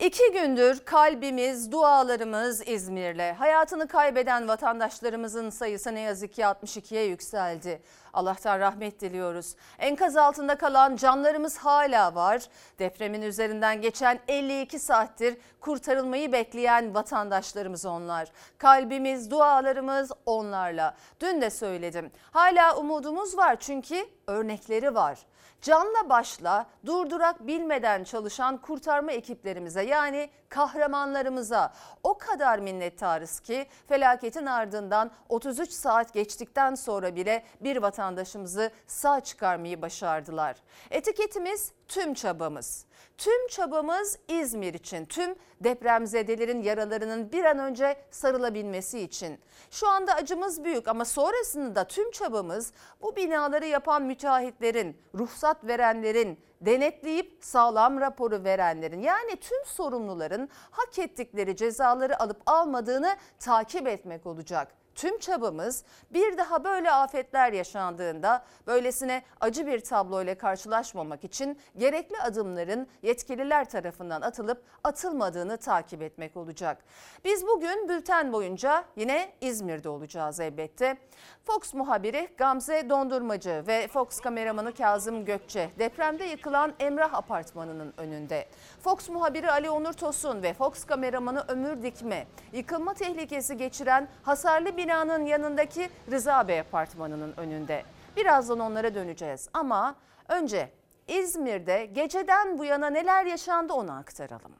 İki gündür kalbimiz, dualarımız İzmir'le. Hayatını kaybeden vatandaşlarımızın sayısı ne yazık ki 62'ye yükseldi. Allah'tan rahmet diliyoruz. Enkaz altında kalan canlarımız hala var. Depremin üzerinden geçen 52 saattir kurtarılmayı bekleyen vatandaşlarımız onlar. Kalbimiz, dualarımız onlarla. Dün de söyledim. Hala umudumuz var çünkü örnekleri var canla başla durdurak bilmeden çalışan kurtarma ekiplerimize yani kahramanlarımıza o kadar minnettarız ki felaketin ardından 33 saat geçtikten sonra bile bir vatandaşımızı sağ çıkarmayı başardılar. Etiketimiz tüm çabamız. Tüm çabamız İzmir için, tüm depremzedelerin yaralarının bir an önce sarılabilmesi için. Şu anda acımız büyük ama sonrasında tüm çabamız bu binaları yapan müteahhitlerin, ruhsat verenlerin, denetleyip sağlam raporu verenlerin yani tüm sorumluların hak ettikleri cezaları alıp almadığını takip etmek olacak. Tüm çabamız bir daha böyle afetler yaşandığında böylesine acı bir tabloyla karşılaşmamak için gerekli adımların yetkililer tarafından atılıp atılmadığını takip etmek olacak. Biz bugün bülten boyunca yine İzmir'de olacağız elbette. Fox muhabiri Gamze Dondurmacı ve Fox kameramanı Kazım Gökçe depremde yıkılan Emrah Apartmanı'nın önünde. Fox muhabiri Ali Onur Tosun ve Fox kameramanı Ömür Dikme yıkılma tehlikesi geçiren hasarlı binanın yanındaki Rıza Bey Apartmanı'nın önünde. Birazdan onlara döneceğiz ama önce İzmir'de geceden bu yana neler yaşandı onu aktaralım.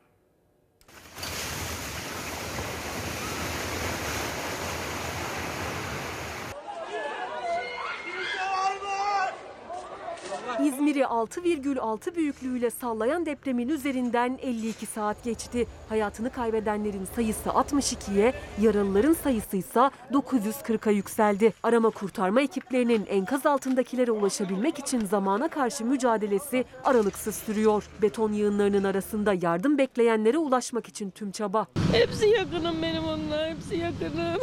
İzmir'i 6,6 büyüklüğüyle sallayan depremin üzerinden 52 saat geçti. Hayatını kaybedenlerin sayısı 62'ye, yaralıların sayısı ise 940'a yükseldi. Arama kurtarma ekiplerinin enkaz altındakilere ulaşabilmek için zamana karşı mücadelesi aralıksız sürüyor. Beton yığınlarının arasında yardım bekleyenlere ulaşmak için tüm çaba. Hepsi yakınım benim onlar. Hepsi yakınım.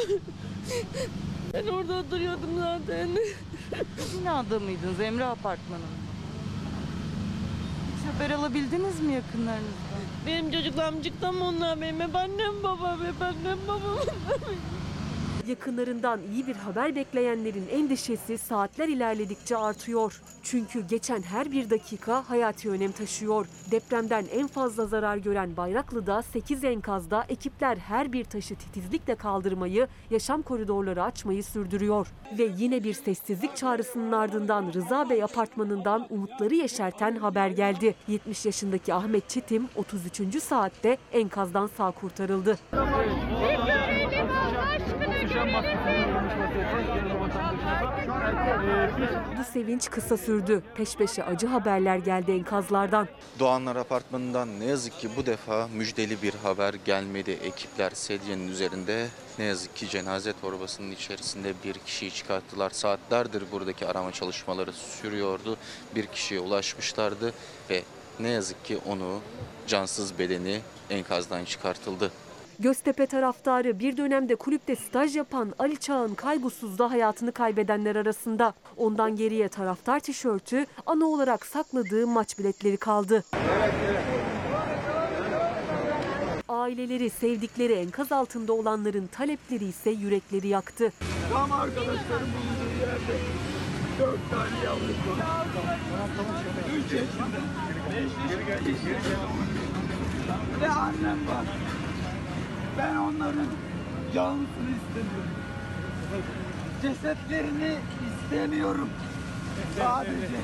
Ben orada oturuyordum zaten. Binada mıydınız? Emre Apartmanı mı? Hiç haber alabildiniz mi yakınlarınızdan? Benim çocuklarım çıktı ama onlar benim hep annem babam hep annem babam. Yakınlarından iyi bir haber bekleyenlerin endişesi saatler ilerledikçe artıyor. Çünkü geçen her bir dakika hayati önem taşıyor. Depremden en fazla zarar gören Bayraklı'da 8 enkazda ekipler her bir taşı titizlikle kaldırmayı, yaşam koridorları açmayı sürdürüyor. Ve yine bir sessizlik çağrısının ardından Rıza Bey apartmanından umutları yeşerten haber geldi. 70 yaşındaki Ahmet Çetim 33. saatte enkazdan sağ kurtarıldı. Bu sevinç kısa sürdü. Peş peşe acı haberler geldi enkazlardan. Doğanlar Apartmanı'ndan ne yazık ki bu defa müjdeli bir haber gelmedi. Ekipler sedyenin üzerinde ne yazık ki cenaze torbasının içerisinde bir kişiyi çıkarttılar. Saatlerdir buradaki arama çalışmaları sürüyordu. Bir kişiye ulaşmışlardı ve ne yazık ki onu cansız bedeni enkazdan çıkartıldı. Göztepe taraftarı bir dönemde kulüpte staj yapan Ali Çağ'ın kaygısızda hayatını kaybedenler arasında. Ondan geriye taraftar tişörtü, ana olarak sakladığı maç biletleri kaldı. Aileleri, sevdikleri enkaz altında olanların talepleri ise yürekleri yaktı. Tam arkadaşlarım bulunduğu yerde dört tane yavrum var. Üç yaşında, beş yaşında ve annem var. Ben onların canlısını istemiyorum. Cesetlerini istemiyorum. Sadece,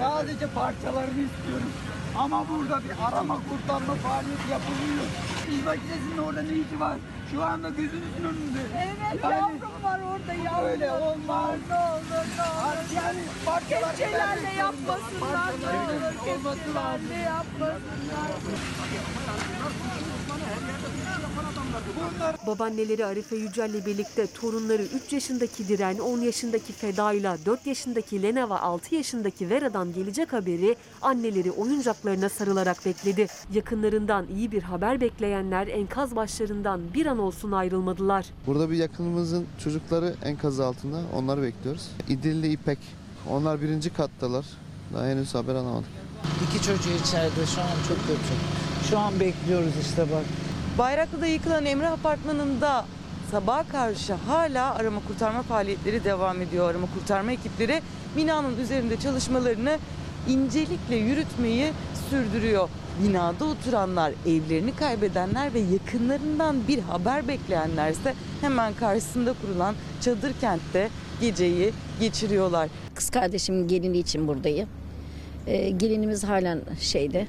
sadece parçalarını istiyorum. Ama burada bir arama kurtarma faaliyeti yapılıyor. İş makinesinin orada ne işi var? Şu anda gözünüzün önünde. Evet Yani- yavrum var orada yavrum. Öyle olmaz. Ne olur ne olur. Yani parçalar Kepçelerle yapmasınlar ne olur. Kepçelerle yapmasınlar. Babaanneleri Arife Yücel'le birlikte torunları 3 yaşındaki Diren, 10 yaşındaki Feda'yla 4 yaşındaki Lena ve 6 yaşındaki Vera'dan gelecek haberi anneleri oyuncaklarına sarılarak bekledi. Yakınlarından iyi bir haber bekleyenler enkaz başlarından bir an olsun ayrılmadılar. Burada bir yakınımızın çocukları enkaz altında. Onları bekliyoruz. İdilli İpek Onlar birinci kattalar. Daha henüz haber alamadık. İki çocuğu içeride şu an çok kötü. Şu an bekliyoruz işte bak. Bayraklı'da yıkılan Emre Apartmanı'nda sabaha karşı hala arama kurtarma faaliyetleri devam ediyor. Arama kurtarma ekipleri binanın üzerinde çalışmalarını incelikle yürütmeyi sürdürüyor. Binada oturanlar, evlerini kaybedenler ve yakınlarından bir haber bekleyenlerse hemen karşısında kurulan çadır kentte geceyi geçiriyorlar. Kız kardeşimin gelini için buradayım. Ee, gelinimiz halen şeyde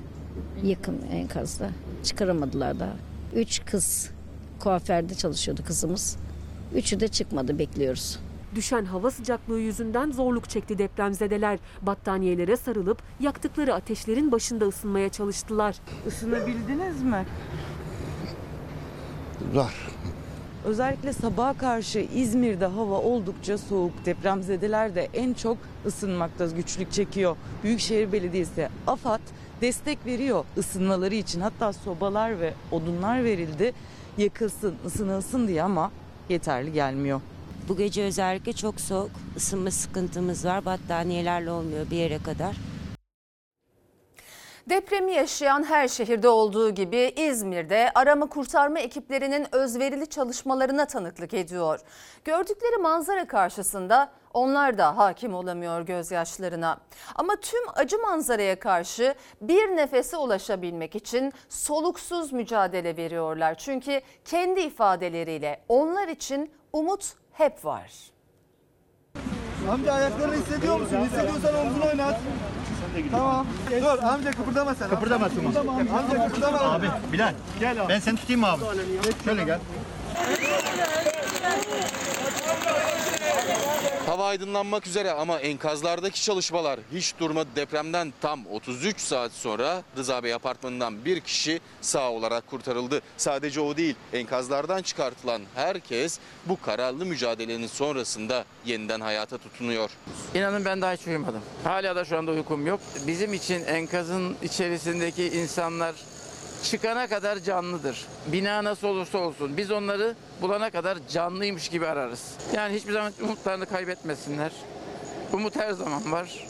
yakın enkazda. Çıkaramadılar daha. Üç kız kuaförde çalışıyordu kızımız. Üçü de çıkmadı bekliyoruz. Düşen hava sıcaklığı yüzünden zorluk çekti depremzedeler. Battaniyelere sarılıp yaktıkları ateşlerin başında ısınmaya çalıştılar. Isınabildiniz mi? Var. Özellikle sabaha karşı İzmir'de hava oldukça soğuk. Depremzedeler de en çok ısınmakta güçlük çekiyor. Büyükşehir Belediyesi AFAD destek veriyor ısınmaları için. Hatta sobalar ve odunlar verildi. Yakılsın, ısınılsın diye ama yeterli gelmiyor. Bu gece özellikle çok soğuk. Isınma sıkıntımız var. Battaniyelerle olmuyor bir yere kadar. Depremi yaşayan her şehirde olduğu gibi İzmir'de arama kurtarma ekiplerinin özverili çalışmalarına tanıklık ediyor. Gördükleri manzara karşısında onlar da hakim olamıyor gözyaşlarına. Ama tüm acı manzaraya karşı bir nefese ulaşabilmek için soluksuz mücadele veriyorlar. Çünkü kendi ifadeleriyle onlar için umut hep var. Amca ayaklarını hissediyor musun? Hissediyorsan omzunu oynat. Tamam. Dur amca kıpırdama sen. Kıpırdamasın. Tamam amca kıpırdama. Abi Bilal gel abi. Ben seni tutayım mı abi? Şöyle gel. Hava aydınlanmak üzere ama enkazlardaki çalışmalar hiç durmadı. Depremden tam 33 saat sonra Rıza Bey apartmanından bir kişi sağ olarak kurtarıldı. Sadece o değil enkazlardan çıkartılan herkes bu kararlı mücadelenin sonrasında yeniden hayata tutunuyor. İnanın ben daha hiç uyumadım. Hala da şu anda uykum yok. Bizim için enkazın içerisindeki insanlar çıkana kadar canlıdır. Bina nasıl olursa olsun biz onları bulana kadar canlıymış gibi ararız. Yani hiçbir zaman umutlarını kaybetmesinler. Umut her zaman var.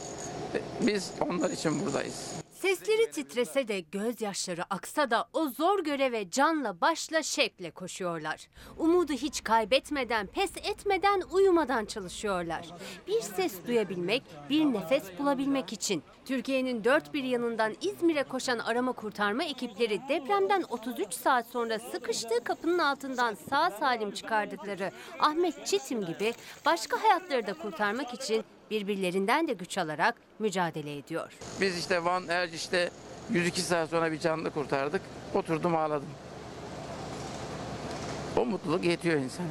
Biz onlar için buradayız. Sesleri titrese de gözyaşları aksa da o zor göreve canla başla şevkle koşuyorlar. Umudu hiç kaybetmeden, pes etmeden, uyumadan çalışıyorlar. Bir ses duyabilmek, bir nefes bulabilmek için. Türkiye'nin dört bir yanından İzmir'e koşan arama kurtarma ekipleri depremden 33 saat sonra sıkıştığı kapının altından sağ salim çıkardıkları Ahmet Çetim gibi başka hayatları da kurtarmak için birbirlerinden de güç alarak mücadele ediyor. Biz işte Van Erciş'te 102 saat sonra bir canlı kurtardık. Oturdum ağladım. O mutluluk yetiyor insana.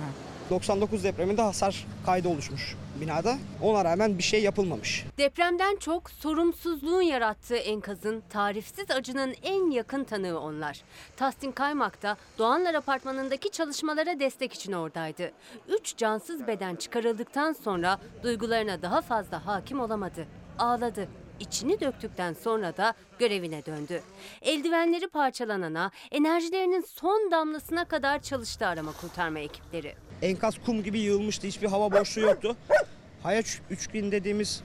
99 depreminde hasar kaydı oluşmuş binada. Ona rağmen bir şey yapılmamış. Depremden çok sorumsuzluğun yarattığı enkazın tarifsiz acının en yakın tanığı onlar. Tahsin Kaymak da Doğanlar Apartmanı'ndaki çalışmalara destek için oradaydı. Üç cansız beden çıkarıldıktan sonra duygularına daha fazla hakim olamadı. Ağladı. İçini döktükten sonra da görevine döndü. Eldivenleri parçalanana, enerjilerinin son damlasına kadar çalıştı arama kurtarma ekipleri. Enkaz kum gibi yığılmıştı. Hiçbir hava boşluğu yoktu. Hayat üçgen dediğimiz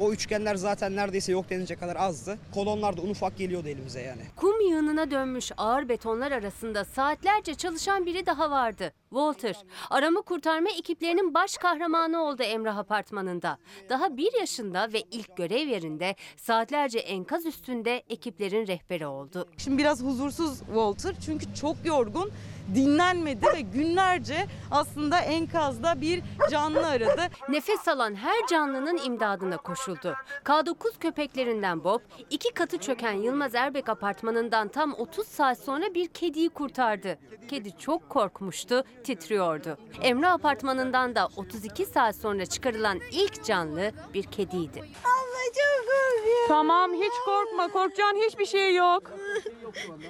o üçgenler zaten neredeyse yok denilecek kadar azdı. Kolonlar da un ufak geliyordu elimize yani. Kum yığınına dönmüş ağır betonlar arasında saatlerce çalışan biri daha vardı. Walter, arama kurtarma ekiplerinin baş kahramanı oldu Emrah Apartmanı'nda. Daha bir yaşında ve ilk görev yerinde saatlerce enkaz üstünde ekiplerin rehberi oldu. Şimdi biraz huzursuz Walter çünkü çok yorgun, dinlenmedi ve günlerce aslında enkazda bir canlı aradı. Nefes alan her canlının imdadına koşuldu. K9 köpeklerinden Bob, iki katı çöken Yılmaz Erbek apartmanından tam 30 saat sonra bir kediyi kurtardı. Kedi çok korkmuştu, titriyordu. Emre apartmanından da 32 saat sonra çıkarılan ilk canlı bir kediydi. Abla çok korkuyorum. Tamam hiç korkma. Korkacağın hiçbir şey yok.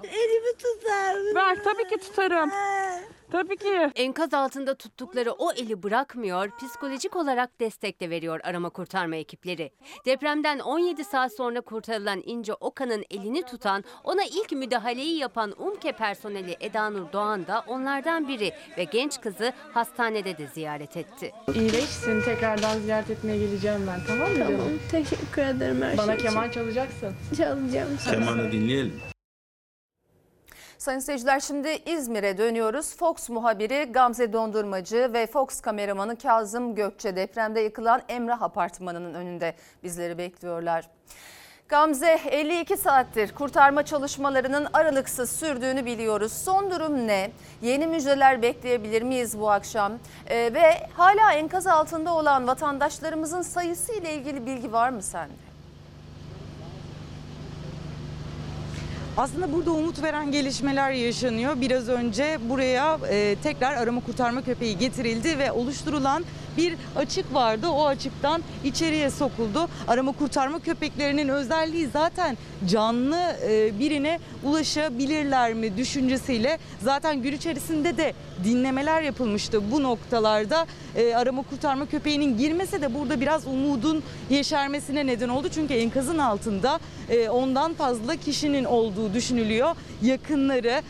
Elimi tutar mısın? Ver tabii ki tutarım. Tabii ki. Enkaz altında tuttukları o eli bırakmıyor, psikolojik olarak destek de veriyor arama kurtarma ekipleri. Depremden 17 saat sonra kurtarılan İnce Okan'ın elini tutan, ona ilk müdahaleyi yapan UMKE personeli Eda Nur Doğan da onlardan biri ve genç kızı hastanede de ziyaret etti. İyileşsin. Tekrardan ziyaret etmeye geleceğim ben. Tamam mı Tamam. canım? Teşekkür ederim her Bana şey için. keman çalacaksın. Çalacağım. Kemanı dinleyelim. Sayın seyirciler şimdi İzmir'e dönüyoruz. Fox muhabiri Gamze Dondurmacı ve Fox kameramanı Kazım Gökçe depremde yıkılan Emrah Apartmanı'nın önünde bizleri bekliyorlar. Gamze 52 saattir kurtarma çalışmalarının aralıksız sürdüğünü biliyoruz. Son durum ne? Yeni müjdeler bekleyebilir miyiz bu akşam? Ee, ve hala enkaz altında olan vatandaşlarımızın sayısı ile ilgili bilgi var mı sende? Aslında burada umut veren gelişmeler yaşanıyor. Biraz önce buraya e, tekrar arama kurtarma köpeği getirildi ve oluşturulan bir açık vardı. O açıktan içeriye sokuldu. Arama kurtarma köpeklerinin özelliği zaten canlı e, birine ulaşabilirler mi düşüncesiyle zaten gün içerisinde de dinlemeler yapılmıştı bu noktalarda. E, arama kurtarma köpeğinin girmese de burada biraz umudun yeşermesine neden oldu. Çünkü enkazın altında e, ondan fazla kişinin olduğu düşünülüyor. Yakınları,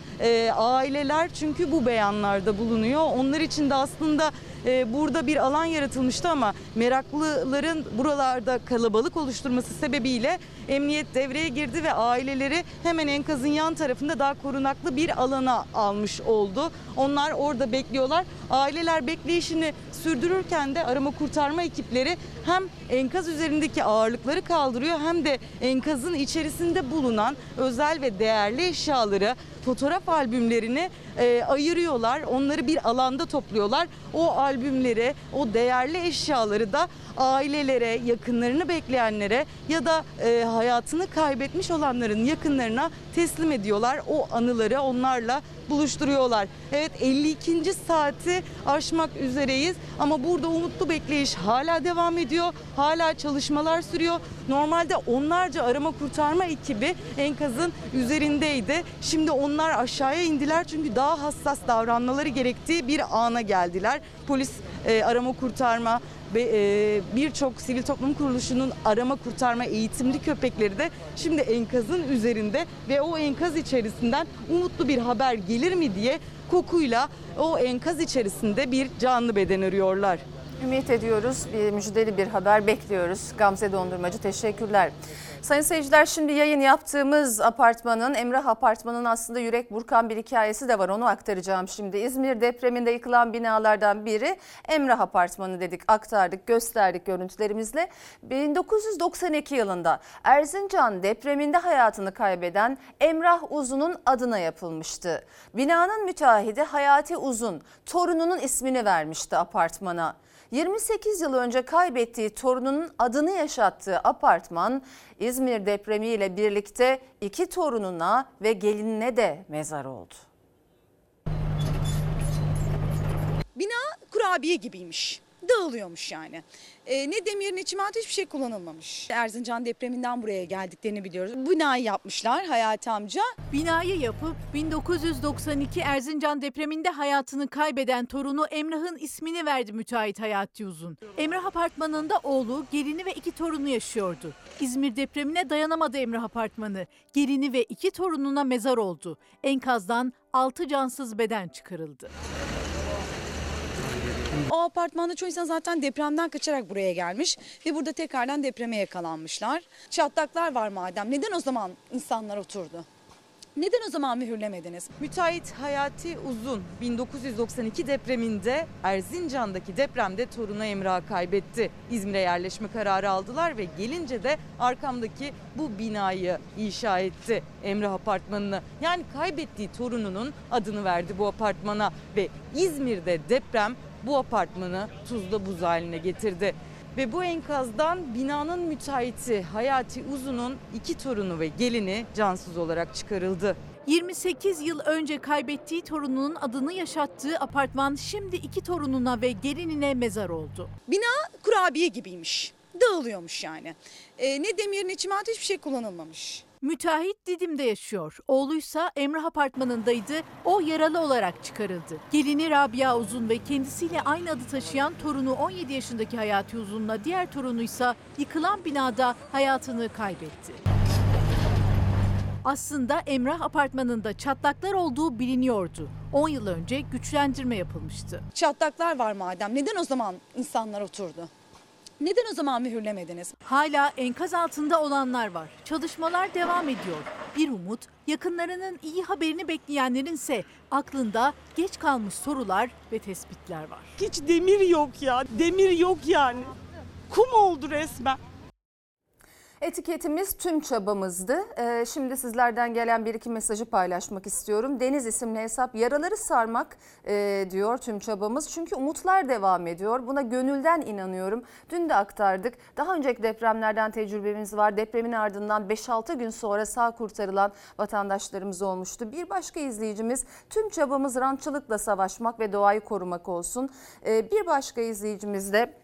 aileler çünkü bu beyanlarda bulunuyor. Onlar için de aslında e, burada bir alan yaratılmıştı ama meraklıların buralarda kalabalık oluşturması sebebiyle emniyet devreye girdi ve aileleri hemen enkazın yan tarafında daha korunaklı bir alana almış oldu. Onlar orada bekliyorlar. Aileler bekleyişini sürdürürken de arama kurtarma ekipleri hem enkaz üzerindeki ağırlıkları kaldırıyor hem de enkazın içerisinde bulunan özel ve değerli eşyaları fotoğraf albümlerini e, ayırıyorlar. Onları bir alanda topluyorlar. O albümleri, o değerli eşyaları da ailelere, yakınlarını bekleyenlere ya da e, hayatını kaybetmiş olanların yakınlarına teslim ediyorlar. O anıları onlarla buluşturuyorlar. Evet 52. saati aşmak üzereyiz ama burada umutlu bekleyiş hala devam ediyor. Hala çalışmalar sürüyor. Normalde onlarca arama kurtarma ekibi enkazın üzerindeydi. Şimdi onlar aşağıya indiler çünkü daha hassas davranmaları gerektiği bir ana geldiler. Polis e, arama kurtarma ve e, birçok sivil toplum kuruluşunun arama kurtarma eğitimli köpekleri de şimdi enkazın üzerinde ve o enkaz içerisinden umutlu bir haber gelir mi diye kokuyla o enkaz içerisinde bir canlı beden arıyorlar. Ümit ediyoruz. Bir müjdeli bir haber bekliyoruz. Gamze Dondurmacı teşekkürler. Sayın seyirciler şimdi yayın yaptığımız apartmanın Emrah Apartmanı'nın aslında yürek burkan bir hikayesi de var. Onu aktaracağım şimdi. İzmir depreminde yıkılan binalardan biri Emrah Apartmanı dedik, aktardık, gösterdik görüntülerimizle. 1992 yılında Erzincan depreminde hayatını kaybeden Emrah Uzun'un adına yapılmıştı. Binanın müteahhidi Hayati Uzun torununun ismini vermişti apartmana. 28 yıl önce kaybettiği torununun adını yaşattığı apartman İzmir depremiyle birlikte iki torununa ve gelinine de mezar oldu. Bina kurabiye gibiymiş. Dağılıyormuş yani. Ee, ne demir ne çimento hiçbir şey kullanılmamış. Erzincan depreminden buraya geldiklerini biliyoruz. Binayı yapmışlar Hayati amca. Binayı yapıp 1992 Erzincan depreminde hayatını kaybeden torunu Emrah'ın ismini verdi müteahhit Hayati Uzun. Emrah apartmanında oğlu, gelini ve iki torunu yaşıyordu. İzmir depremine dayanamadı Emrah apartmanı. Gelini ve iki torununa mezar oldu. Enkazdan 6 cansız beden çıkarıldı. O apartmanda çoğu insan zaten depremden kaçarak buraya gelmiş ve burada tekrardan depreme yakalanmışlar. Çatlaklar var madem. Neden o zaman insanlar oturdu? Neden o zaman mühürlemediniz? Müteahhit Hayati Uzun 1992 depreminde Erzincan'daki depremde torunu Emrah'ı kaybetti. İzmir'e yerleşme kararı aldılar ve gelince de arkamdaki bu binayı inşa etti. Emrah Apartmanı'nı. Yani kaybettiği torununun adını verdi bu apartmana ve İzmir'de deprem bu apartmanı tuzla buz haline getirdi. Ve bu enkazdan binanın müteahhiti Hayati Uzun'un iki torunu ve gelini cansız olarak çıkarıldı. 28 yıl önce kaybettiği torununun adını yaşattığı apartman şimdi iki torununa ve gelinine mezar oldu. Bina kurabiye gibiymiş. Dağılıyormuş yani. Ee, ne demir ne çimento hiçbir şey kullanılmamış. Müteahhit Didim'de yaşıyor. Oğluysa Emrah Apartmanı'ndaydı. O yaralı olarak çıkarıldı. Gelini Rabia Uzun ve kendisiyle aynı adı taşıyan torunu 17 yaşındaki Hayati Uzun'la diğer torunuysa yıkılan binada hayatını kaybetti. Aslında Emrah Apartmanı'nda çatlaklar olduğu biliniyordu. 10 yıl önce güçlendirme yapılmıştı. Çatlaklar var madem. Neden o zaman insanlar oturdu? Neden o zaman mühürlemediniz? Hala enkaz altında olanlar var. Çalışmalar devam ediyor. Bir umut, yakınlarının iyi haberini bekleyenlerin ise aklında geç kalmış sorular ve tespitler var. Hiç demir yok ya. Demir yok yani. Kum oldu resmen. Etiketimiz tüm çabamızdı. Ee, şimdi sizlerden gelen bir iki mesajı paylaşmak istiyorum. Deniz isimli hesap yaraları sarmak e, diyor tüm çabamız. Çünkü umutlar devam ediyor. Buna gönülden inanıyorum. Dün de aktardık. Daha önceki depremlerden tecrübemiz var. Depremin ardından 5-6 gün sonra sağ kurtarılan vatandaşlarımız olmuştu. Bir başka izleyicimiz tüm çabamız rantçılıkla savaşmak ve doğayı korumak olsun. Ee, bir başka izleyicimiz de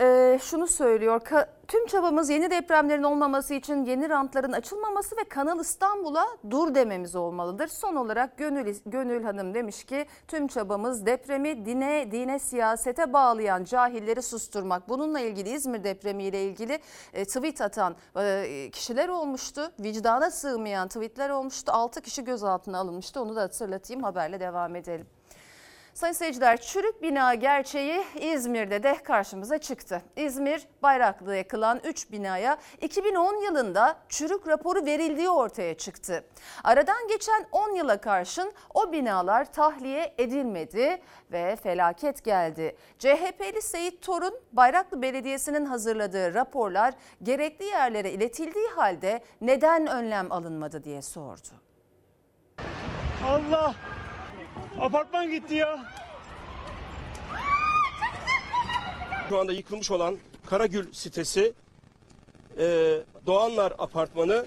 ee, şunu söylüyor. Ka- tüm çabamız yeni depremlerin olmaması için yeni rantların açılmaması ve Kanal İstanbul'a dur dememiz olmalıdır. Son olarak Gönül, Gönül Hanım demiş ki tüm çabamız depremi dine, dine siyasete bağlayan cahilleri susturmak. Bununla ilgili İzmir depremiyle ilgili e, tweet atan e, kişiler olmuştu. Vicdana sığmayan tweetler olmuştu. 6 kişi gözaltına alınmıştı. Onu da hatırlatayım haberle devam edelim. Sayın seyirciler çürük bina gerçeği İzmir'de de karşımıza çıktı. İzmir Bayraklı'da yakılan 3 binaya 2010 yılında çürük raporu verildiği ortaya çıktı. Aradan geçen 10 yıla karşın o binalar tahliye edilmedi ve felaket geldi. CHP'li Seyit Torun Bayraklı Belediyesi'nin hazırladığı raporlar gerekli yerlere iletildiği halde neden önlem alınmadı diye sordu. Allah! Apartman gitti ya. Şu anda yıkılmış olan Karagül sitesi, e, Doğanlar Apartmanı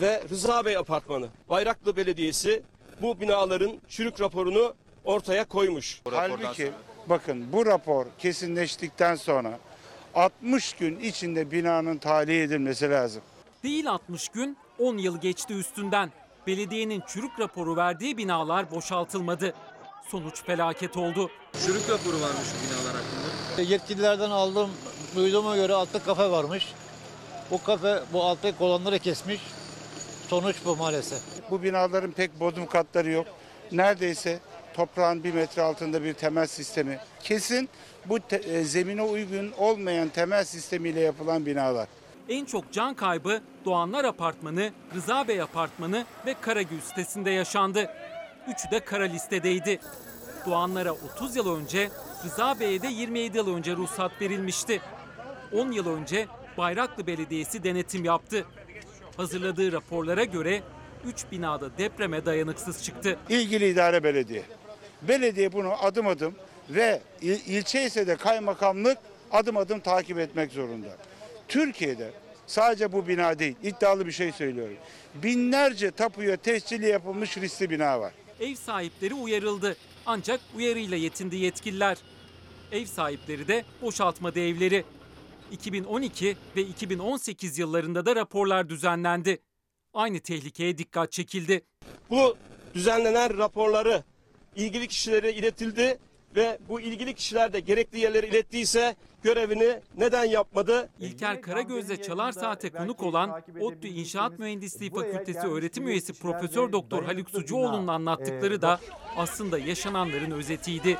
ve Rıza Bey Apartmanı. Bayraklı Belediyesi bu binaların çürük raporunu ortaya koymuş. Halbuki bakın bu rapor kesinleştikten sonra 60 gün içinde binanın tahliye edilmesi lazım. Değil 60 gün, 10 yıl geçti üstünden. Belediyenin çürük raporu verdiği binalar boşaltılmadı. Sonuç felaket oldu. Çürük raporu varmış bu binalar hakkında. Yetkililerden aldığım duyduğuma göre altta kafe varmış. Bu kafe bu alttaki olanları kesmiş. Sonuç bu maalesef. Bu binaların pek bodrum katları yok. Neredeyse toprağın bir metre altında bir temel sistemi. Kesin bu te- e, zemine uygun olmayan temel sistemiyle yapılan binalar. En çok can kaybı Doğanlar Apartmanı, Rıza Bey Apartmanı ve Karagül sitesinde yaşandı. Üçü de kara listedeydi. Doğanlara 30 yıl önce, Rıza Bey'e de 27 yıl önce ruhsat verilmişti. 10 yıl önce Bayraklı Belediyesi denetim yaptı. Hazırladığı raporlara göre 3 binada depreme dayanıksız çıktı. İlgili idare belediye. Belediye bunu adım adım ve il- ilçe ise de kaymakamlık adım adım takip etmek zorunda. Türkiye'de sadece bu bina değil iddialı bir şey söylüyorum. Binlerce tapuya tescilli yapılmış riskli bina var. Ev sahipleri uyarıldı. Ancak uyarıyla yetindi yetkililer. Ev sahipleri de boşaltmadı evleri. 2012 ve 2018 yıllarında da raporlar düzenlendi. Aynı tehlikeye dikkat çekildi. Bu düzenlenen raporları ilgili kişilere iletildi ve bu ilgili kişiler de gerekli yerlere ilettiyse görevini neden yapmadı? İlker Karagöz'le Çalar Saat'e konuk olan ODTÜ İnşaat Mühendisliği Fakültesi öğretim üyesi Profesör Doktor Haluk Sucuoğlu'nun anlattıkları da aslında yaşananların özetiydi.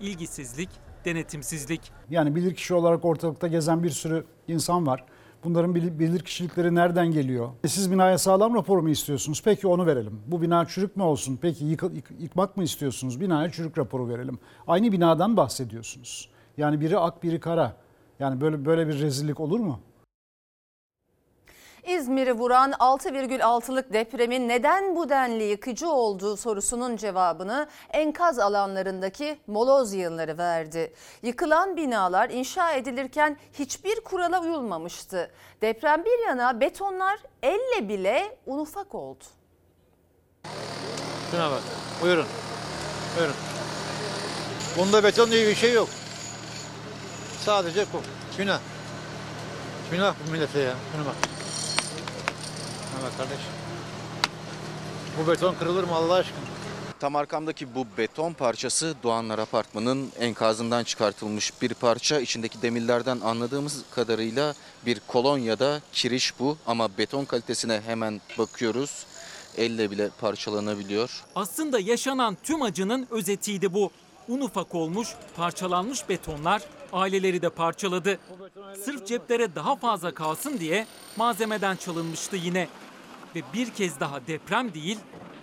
İlgisizlik, denetimsizlik. Yani bilirkişi olarak ortalıkta gezen bir sürü insan var. Bunların bilir, bilirkişilikleri nereden geliyor? E Siz binaya sağlam rapor mu istiyorsunuz? Peki onu verelim. Bu bina çürük mü olsun? Peki yıkı- yık- yıkmak mı istiyorsunuz? Binaya çürük raporu verelim. Aynı binadan bahsediyorsunuz. Yani biri ak biri kara. Yani böyle böyle bir rezillik olur mu? İzmir'i vuran 6,6'lık depremin neden bu denli yıkıcı olduğu sorusunun cevabını enkaz alanlarındaki moloz yığınları verdi. Yıkılan binalar inşa edilirken hiçbir kurala uyulmamıştı. Deprem bir yana betonlar elle bile un ufak oldu. Şuna bak. Buyurun. Buyurun. Bunda beton diye bir şey yok. Sadece kum. Günah. Günah bu millete ya. Şuna bak. Bak kardeş. Bu beton kırılır mı Allah aşkına? Tam arkamdaki bu beton parçası Doğanlar Apartmanı'nın enkazından çıkartılmış bir parça. İçindeki demirlerden anladığımız kadarıyla bir kolon ya da kiriş bu ama beton kalitesine hemen bakıyoruz. Elle bile parçalanabiliyor. Aslında yaşanan tüm acının özetiydi bu. Un ufak olmuş, parçalanmış betonlar aileleri de parçaladı. Sırf ceplere daha fazla kalsın diye malzemeden çalınmıştı yine. Ve bir kez daha deprem değil,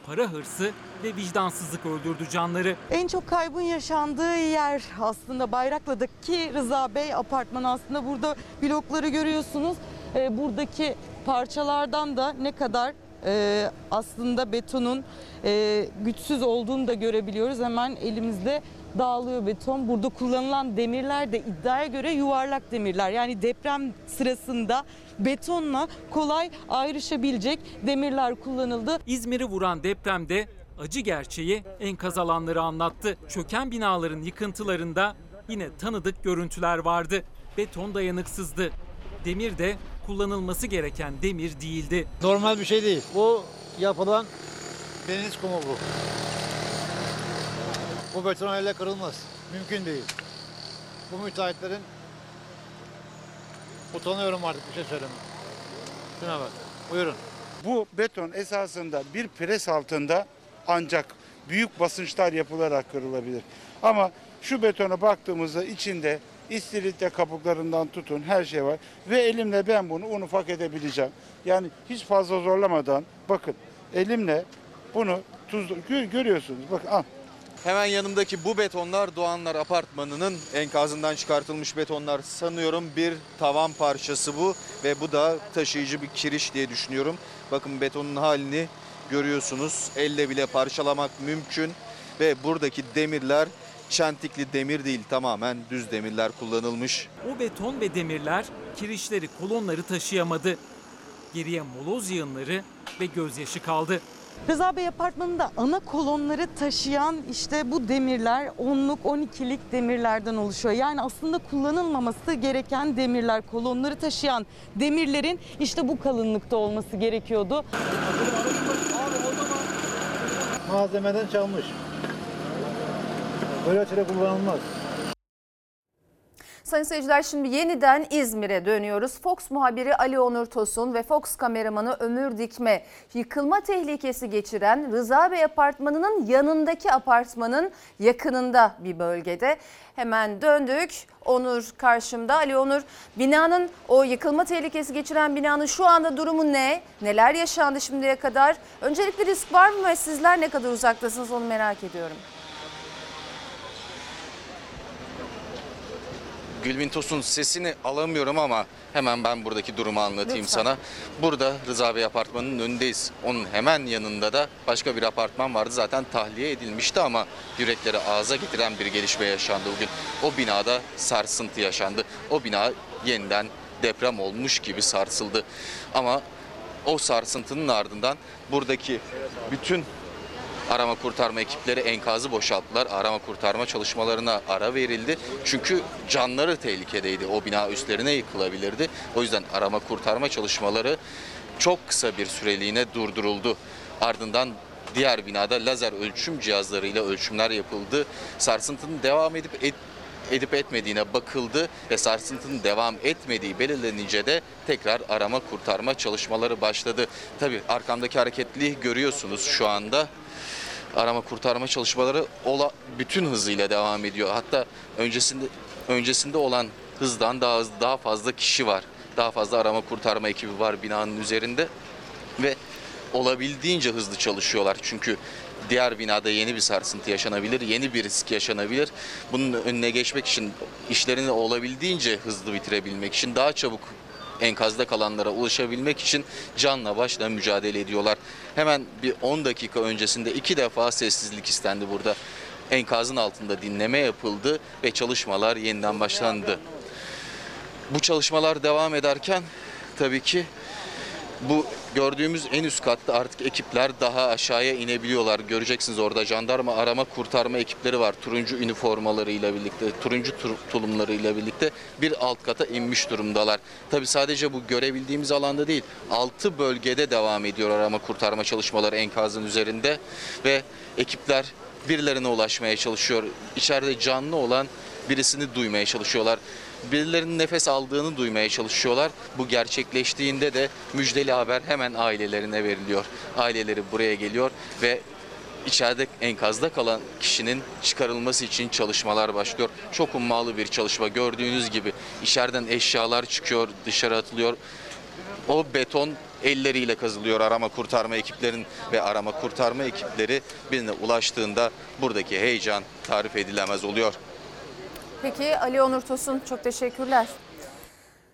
para hırsı ve vicdansızlık öldürdü canları. En çok kaybın yaşandığı yer aslında Bayraklı'daki Rıza Bey apartmanı aslında burada blokları görüyorsunuz. Ee, buradaki parçalardan da ne kadar e, aslında betonun e, güçsüz olduğunu da görebiliyoruz. Hemen elimizde dağılıyor beton. Burada kullanılan demirler de iddiaya göre yuvarlak demirler. Yani deprem sırasında betonla kolay ayrışabilecek demirler kullanıldı. İzmir'i vuran depremde acı gerçeği enkaz alanları anlattı. Çöken binaların yıkıntılarında yine tanıdık görüntüler vardı. Beton dayanıksızdı. Demir de kullanılması gereken demir değildi. Normal bir şey değil. Bu yapılan deniz kumu bu. Bu beton öyle kırılmaz. Mümkün değil. Bu müteahhitlerin utanıyorum artık bir şey söyleme. Şuna bak. Buyurun. Bu beton esasında bir pres altında ancak büyük basınçlar yapılarak kırılabilir. Ama şu betona baktığımızda içinde istiridye kabuklarından tutun her şey var. Ve elimle ben bunu un ufak edebileceğim. Yani hiç fazla zorlamadan bakın elimle bunu tuz gö- görüyorsunuz. Bakın al. Hemen yanımdaki bu betonlar Doğanlar Apartmanı'nın enkazından çıkartılmış betonlar. Sanıyorum bir tavan parçası bu ve bu da taşıyıcı bir kiriş diye düşünüyorum. Bakın betonun halini görüyorsunuz. Elle bile parçalamak mümkün ve buradaki demirler çentikli demir değil tamamen düz demirler kullanılmış. O beton ve demirler kirişleri kolonları taşıyamadı. Geriye moloz yığınları ve gözyaşı kaldı. Rıza Bey apartmanında ana kolonları taşıyan işte bu demirler 10'luk 12'lik demirlerden oluşuyor. Yani aslında kullanılmaması gereken demirler kolonları taşıyan demirlerin işte bu kalınlıkta olması gerekiyordu. Malzemeden çalmış. Böyle kullanılmaz. Sayın seyirciler şimdi yeniden İzmir'e dönüyoruz. Fox muhabiri Ali Onur Tosun ve Fox kameramanı Ömür Dikme yıkılma tehlikesi geçiren Rıza Bey apartmanının yanındaki apartmanın yakınında bir bölgede. Hemen döndük. Onur karşımda. Ali Onur binanın o yıkılma tehlikesi geçiren binanın şu anda durumu ne? Neler yaşandı şimdiye kadar? Öncelikle risk var mı ve sizler ne kadar uzaktasınız onu merak ediyorum. Gülbin Tosun sesini alamıyorum ama hemen ben buradaki durumu anlatayım Lütfen. sana. Burada Rıza Bey apartmanının önündeyiz. Onun hemen yanında da başka bir apartman vardı. Zaten tahliye edilmişti ama yürekleri ağza getiren bir gelişme yaşandı bugün. O binada sarsıntı yaşandı. O bina yeniden deprem olmuş gibi sarsıldı. Ama o sarsıntının ardından buradaki bütün arama kurtarma ekipleri enkazı boşalttılar. Arama kurtarma çalışmalarına ara verildi. Çünkü canları tehlikedeydi. O bina üstlerine yıkılabilirdi. O yüzden arama kurtarma çalışmaları çok kısa bir süreliğine durduruldu. Ardından diğer binada lazer ölçüm cihazlarıyla ölçümler yapıldı. Sarsıntının devam edip et, edip etmediğine bakıldı ve sarsıntının devam etmediği belirlenince de tekrar arama kurtarma çalışmaları başladı. Tabii arkamdaki hareketliği görüyorsunuz şu anda arama kurtarma çalışmaları ola, bütün hızıyla devam ediyor. Hatta öncesinde öncesinde olan hızdan daha hızlı, daha fazla kişi var. Daha fazla arama kurtarma ekibi var binanın üzerinde ve olabildiğince hızlı çalışıyorlar. Çünkü diğer binada yeni bir sarsıntı yaşanabilir, yeni bir risk yaşanabilir. Bunun önüne geçmek için işlerini olabildiğince hızlı bitirebilmek için daha çabuk enkazda kalanlara ulaşabilmek için canla başla mücadele ediyorlar. Hemen bir 10 dakika öncesinde iki defa sessizlik istendi burada. Enkazın altında dinleme yapıldı ve çalışmalar yeniden başlandı. Bu çalışmalar devam ederken tabii ki Bu gördüğümüz en üst katta artık ekipler daha aşağıya inebiliyorlar. Göreceksiniz orada jandarma arama kurtarma ekipleri var. Turuncu üniformalarıyla birlikte, turuncu tur- tulumlarıyla birlikte bir alt kata inmiş durumdalar. Tabi sadece bu görebildiğimiz alanda değil, 6 bölgede devam ediyor arama kurtarma çalışmaları enkazın üzerinde ve ekipler birilerine ulaşmaya çalışıyor. İçeride canlı olan birisini duymaya çalışıyorlar. Birilerinin nefes aldığını duymaya çalışıyorlar. Bu gerçekleştiğinde de müjdeli haber hemen ailelerine veriliyor. Aileleri buraya geliyor ve içeride enkazda kalan kişinin çıkarılması için çalışmalar başlıyor. Çok ummalı bir çalışma. Gördüğünüz gibi içeriden eşyalar çıkıyor, dışarı atılıyor. O beton elleriyle kazılıyor arama kurtarma ekiplerin ve arama kurtarma ekipleri birine ulaştığında buradaki heyecan tarif edilemez oluyor. Peki Ali Onur Tosun çok teşekkürler.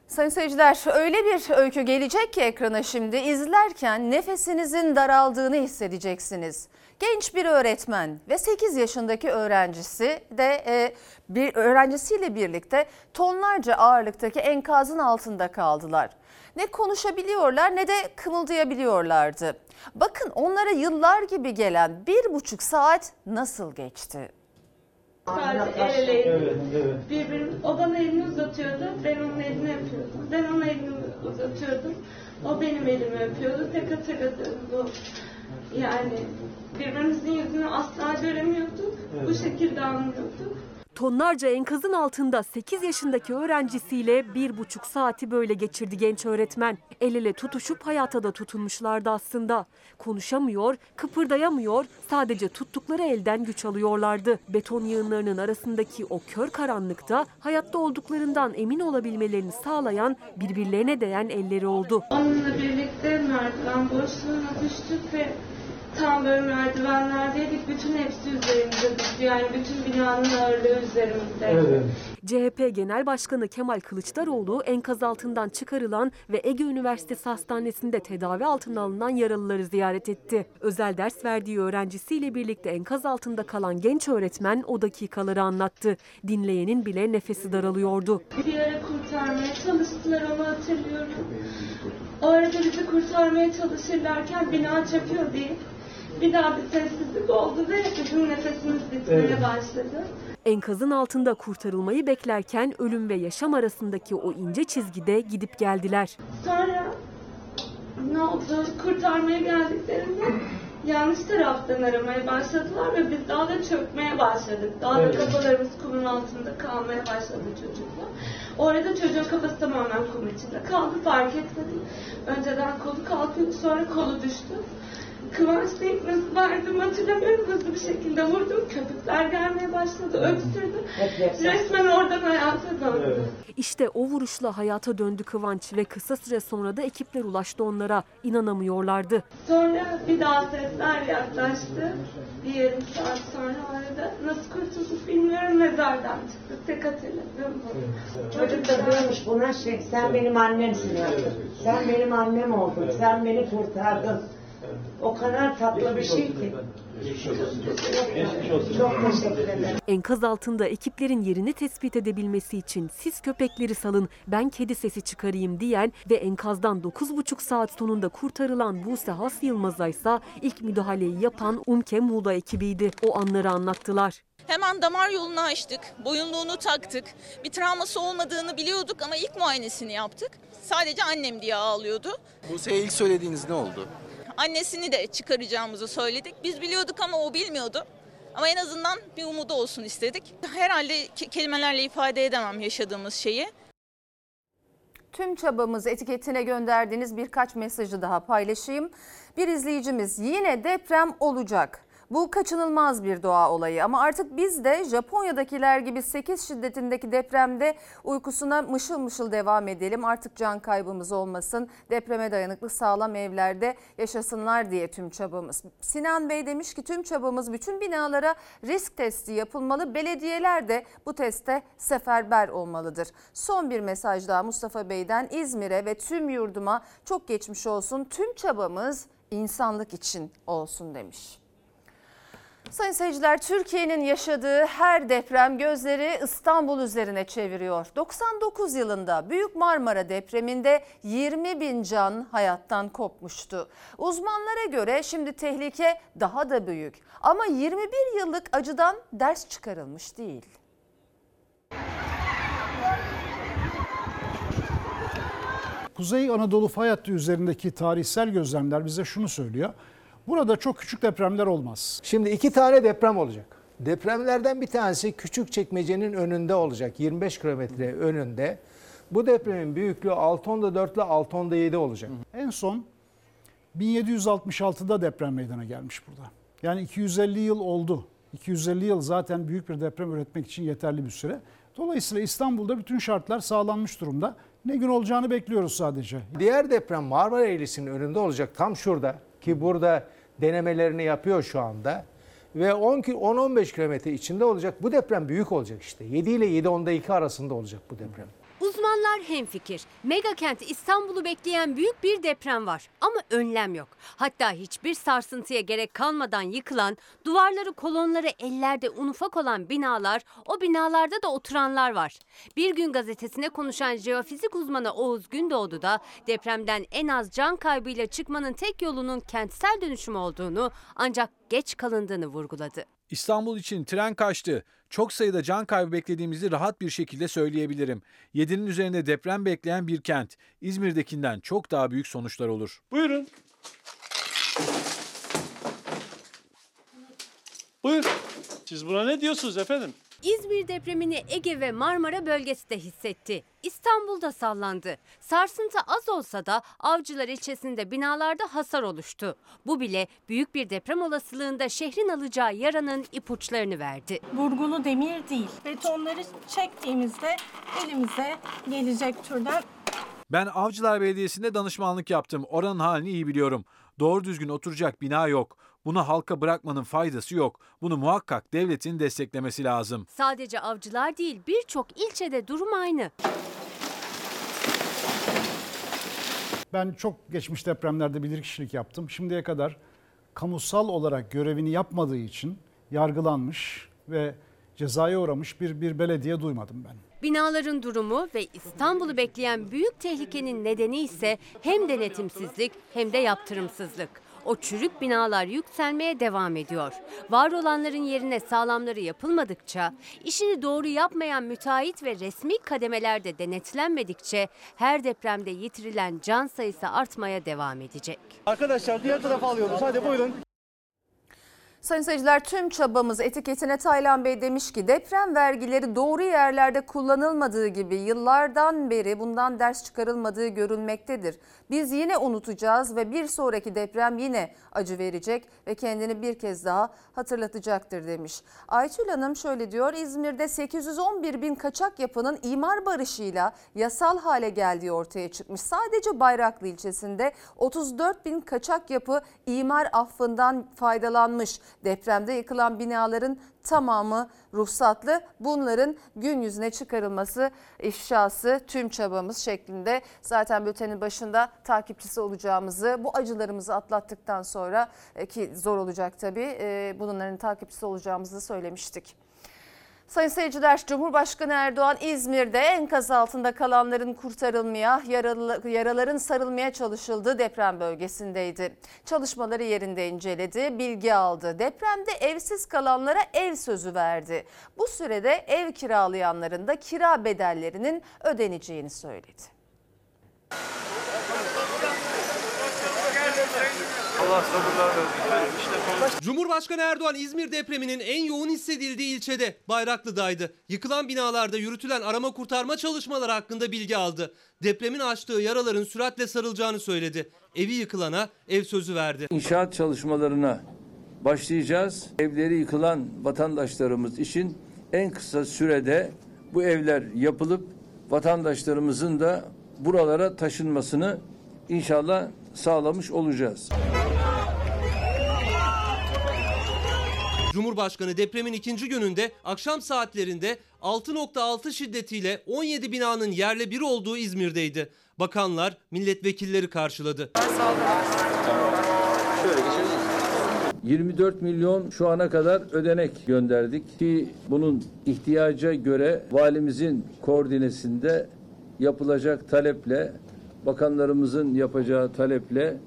Sayın seyirciler öyle bir öykü gelecek ki ekrana şimdi izlerken nefesinizin daraldığını hissedeceksiniz. Genç bir öğretmen ve 8 yaşındaki öğrencisi de e, bir öğrencisiyle birlikte tonlarca ağırlıktaki enkazın altında kaldılar. Ne konuşabiliyorlar ne de kımıldayabiliyorlardı. Bakın onlara yıllar gibi gelen bir buçuk saat nasıl geçti? Sadece el eleydik. Birbirimiz, o bana elini uzatıyordu, ben onun elini öpüyordum. Ben onun elini uzatıyordum, o benim elimi öpüyordu. Tek hatırladığım. Yani birbirimizin yüzünü asla göremiyorduk. Bu şekilde anlıyorduk. Tonlarca enkazın altında 8 yaşındaki öğrencisiyle bir buçuk saati böyle geçirdi genç öğretmen. El ele tutuşup hayata da tutunmuşlardı aslında. Konuşamıyor, kıpırdayamıyor, sadece tuttukları elden güç alıyorlardı. Beton yığınlarının arasındaki o kör karanlıkta hayatta olduklarından emin olabilmelerini sağlayan birbirlerine değen elleri oldu. Onunla birlikte merdiven boşluğuna düştük ve tam böyle merdivenlerdeydik. Bütün hepsi üzerimizde düştü. Yani bütün binanın ağırlığı üzerimizde. CHP Genel Başkanı Kemal Kılıçdaroğlu enkaz altından çıkarılan ve Ege Üniversitesi Hastanesi'nde tedavi altına alınan yaralıları ziyaret etti. Özel ders verdiği öğrencisiyle birlikte enkaz altında kalan genç öğretmen o dakikaları anlattı. Dinleyenin bile nefesi daralıyordu. Bir ara kurtarmaya çalıştılar onu hatırlıyorum. O arada bizi kurtarmaya çalışırlarken bina çöküyor diye bir daha bir sessizlik oldu ve bizim nefesimiz bitmeye başladı. Enkazın altında kurtarılmayı beklerken ölüm ve yaşam arasındaki o ince çizgide gidip geldiler. Sonra ne oldu? Kurtarmaya geldiklerinde yanlış taraftan aramaya başladılar ve biz daha da çökmeye başladık. Daha da kafalarımız kumun altında kalmaya başladı çocukla. Orada çocuğun kafası tamamen kum içinde kaldı fark etmedim. Önceden kolu kalkıyordu sonra kolu düştü. Kıvanç nasıl verdim hatırlamıyorum hızlı bir şekilde vurdum. Köpükler gelmeye başladı öksürdü. Resmen oradan hayata döndü. İşte o vuruşla hayata döndü Kıvanç ve kısa süre sonra da ekipler ulaştı onlara. İnanamıyorlardı. Sonra bir daha sesler yaklaştı. Bir yarım saat sonra arada nasıl kurtulduk bilmiyorum mezardan çıktık. Tek hatırladığım bu. Çocuk da diyormuş buna şey, sen benim annemsin artık. Sen benim annem oldun, sen beni kurtardın. O kadar tatlı bir şey ki. Çok teşekkür ederim. Enkaz altında ekiplerin yerini tespit edebilmesi için siz köpekleri salın ben kedi sesi çıkarayım diyen ve enkazdan 9,5 saat sonunda kurtarılan Buse Has Yılmaz'a ise ilk müdahaleyi yapan Umke Muğla ekibiydi. O anları anlattılar. Hemen damar yolunu açtık, boyunluğunu taktık. Bir travması olmadığını biliyorduk ama ilk muayenesini yaptık. Sadece annem diye ağlıyordu. Buse'ye ilk söylediğiniz ne oldu? Annesini de çıkaracağımızı söyledik. Biz biliyorduk ama o bilmiyordu. Ama en azından bir umudu olsun istedik. Herhalde ke- kelimelerle ifade edemem yaşadığımız şeyi. Tüm çabamız etiketine gönderdiğiniz birkaç mesajı daha paylaşayım. Bir izleyicimiz yine deprem olacak. Bu kaçınılmaz bir doğa olayı ama artık biz de Japonya'dakiler gibi 8 şiddetindeki depremde uykusuna mışıl mışıl devam edelim. Artık can kaybımız olmasın. Depreme dayanıklı sağlam evlerde yaşasınlar diye tüm çabamız. Sinan Bey demiş ki tüm çabamız bütün binalara risk testi yapılmalı. Belediyeler de bu teste seferber olmalıdır. Son bir mesaj daha Mustafa Bey'den İzmir'e ve tüm yurduma çok geçmiş olsun. Tüm çabamız insanlık için olsun demiş. Sayın seyirciler Türkiye'nin yaşadığı her deprem gözleri İstanbul üzerine çeviriyor. 99 yılında Büyük Marmara depreminde 20 bin can hayattan kopmuştu. Uzmanlara göre şimdi tehlike daha da büyük. Ama 21 yıllık acıdan ders çıkarılmış değil. Kuzey Anadolu fay hattı üzerindeki tarihsel gözlemler bize şunu söylüyor. Burada çok küçük depremler olmaz. Şimdi iki tane deprem olacak. Depremlerden bir tanesi küçük çekmecenin önünde olacak. 25 kilometre önünde. Bu depremin büyüklüğü 6.4 ile 6.7 olacak. En son 1766'da deprem meydana gelmiş burada. Yani 250 yıl oldu. 250 yıl zaten büyük bir deprem üretmek için yeterli bir süre. Dolayısıyla İstanbul'da bütün şartlar sağlanmış durumda. Ne gün olacağını bekliyoruz sadece. Diğer deprem Marmara Eğrisi'nin önünde olacak tam şurada ki burada denemelerini yapıyor şu anda. Ve 10 ki- 10-15 kilometre içinde olacak. Bu deprem büyük olacak işte. 7 ile 7.10'da 2 arasında olacak bu deprem. Uzmanlar hemfikir. Mega kent İstanbul'u bekleyen büyük bir deprem var ama önlem yok. Hatta hiçbir sarsıntıya gerek kalmadan yıkılan, duvarları kolonları ellerde un ufak olan binalar, o binalarda da oturanlar var. Bir gün gazetesine konuşan jeofizik uzmanı Oğuz Gündoğdu da depremden en az can kaybıyla çıkmanın tek yolunun kentsel dönüşüm olduğunu ancak geç kalındığını vurguladı. İstanbul için tren kaçtı. Çok sayıda can kaybı beklediğimizi rahat bir şekilde söyleyebilirim. 7'nin üzerinde deprem bekleyen bir kent. İzmir'dekinden çok daha büyük sonuçlar olur. Buyurun. Buyur. Siz buna ne diyorsunuz efendim? İzmir depremini Ege ve Marmara bölgesi de hissetti. İstanbul'da sallandı. Sarsıntı az olsa da Avcılar ilçesinde binalarda hasar oluştu. Bu bile büyük bir deprem olasılığında şehrin alacağı yaranın ipuçlarını verdi. Burgulu demir değil. Betonları çektiğimizde elimize gelecek türden Ben Avcılar Belediyesi'nde danışmanlık yaptım. Oranın halini iyi biliyorum. Doğru düzgün oturacak bina yok. Bunu halka bırakmanın faydası yok. Bunu muhakkak devletin desteklemesi lazım. Sadece avcılar değil birçok ilçede durum aynı. Ben çok geçmiş depremlerde bilirkişilik yaptım. Şimdiye kadar kamusal olarak görevini yapmadığı için yargılanmış ve cezaya uğramış bir, bir belediye duymadım ben. Binaların durumu ve İstanbul'u bekleyen büyük tehlikenin nedeni ise hem denetimsizlik hem de yaptırımsızlık. O çürük binalar yükselmeye devam ediyor. Var olanların yerine sağlamları yapılmadıkça, işini doğru yapmayan müteahhit ve resmi kademelerde denetlenmedikçe her depremde yitirilen can sayısı artmaya devam edecek. Arkadaşlar diğer tarafa alıyoruz. Hadi buyurun. Sayın seyirciler tüm çabamız etiketine Taylan Bey demiş ki deprem vergileri doğru yerlerde kullanılmadığı gibi yıllardan beri bundan ders çıkarılmadığı görülmektedir. Biz yine unutacağız ve bir sonraki deprem yine acı verecek ve kendini bir kez daha hatırlatacaktır demiş. Aytül Hanım şöyle diyor İzmir'de 811 bin kaçak yapının imar barışıyla yasal hale geldiği ortaya çıkmış. Sadece Bayraklı ilçesinde 34 bin kaçak yapı imar affından faydalanmış. Depremde yıkılan binaların tamamı ruhsatlı. Bunların gün yüzüne çıkarılması, ifşası tüm çabamız şeklinde zaten bültenin başında takipçisi olacağımızı, bu acılarımızı atlattıktan sonra e, ki zor olacak tabii, e, bunların takipçisi olacağımızı söylemiştik. Sayın seyirciler, Cumhurbaşkanı Erdoğan İzmir'de enkaz altında kalanların kurtarılmaya, yaralı, yaraların sarılmaya çalışıldığı deprem bölgesindeydi. Çalışmaları yerinde inceledi, bilgi aldı. Depremde evsiz kalanlara ev sözü verdi. Bu sürede ev kiralayanların da kira bedellerinin ödeneceğini söyledi. Allah sabırlar versin. Cumhurbaşkanı Erdoğan İzmir depreminin en yoğun hissedildiği ilçede Bayraklı'daydı. Yıkılan binalarda yürütülen arama kurtarma çalışmaları hakkında bilgi aldı. Depremin açtığı yaraların süratle sarılacağını söyledi. Evi yıkılana ev sözü verdi. İnşaat çalışmalarına başlayacağız. Evleri yıkılan vatandaşlarımız için en kısa sürede bu evler yapılıp vatandaşlarımızın da buralara taşınmasını inşallah sağlamış olacağız. Cumhurbaşkanı depremin ikinci gününde akşam saatlerinde 6.6 şiddetiyle 17 binanın yerle bir olduğu İzmir'deydi. Bakanlar, milletvekilleri karşıladı. 24 milyon şu ana kadar ödenek gönderdik ki bunun ihtiyaca göre valimizin koordinesinde yapılacak taleple, bakanlarımızın yapacağı taleple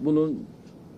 bunun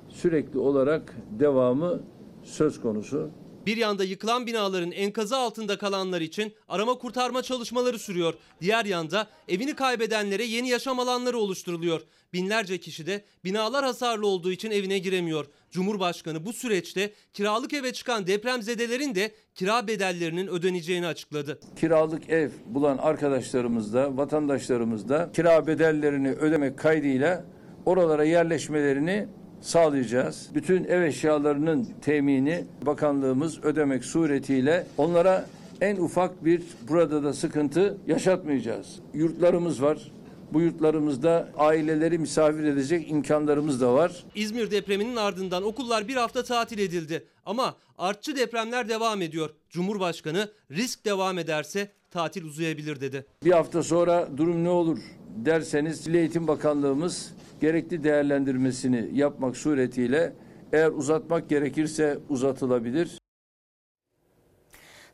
sürekli olarak devamı söz konusu. Bir yanda yıkılan binaların enkazı altında kalanlar için arama kurtarma çalışmaları sürüyor. Diğer yanda evini kaybedenlere yeni yaşam alanları oluşturuluyor. Binlerce kişi de binalar hasarlı olduğu için evine giremiyor. Cumhurbaşkanı bu süreçte kiralık eve çıkan depremzedelerin de kira bedellerinin ödeneceğini açıkladı. Kiralık ev bulan arkadaşlarımız da, vatandaşlarımız da kira bedellerini ödemek kaydıyla oralara yerleşmelerini sağlayacağız. Bütün ev eşyalarının temini bakanlığımız ödemek suretiyle onlara en ufak bir burada da sıkıntı yaşatmayacağız. Yurtlarımız var. Bu yurtlarımızda aileleri misafir edecek imkanlarımız da var. İzmir depreminin ardından okullar bir hafta tatil edildi. Ama artçı depremler devam ediyor. Cumhurbaşkanı risk devam ederse tatil uzayabilir dedi. Bir hafta sonra durum ne olur derseniz Milli Eğitim Bakanlığımız gerekli değerlendirmesini yapmak suretiyle eğer uzatmak gerekirse uzatılabilir.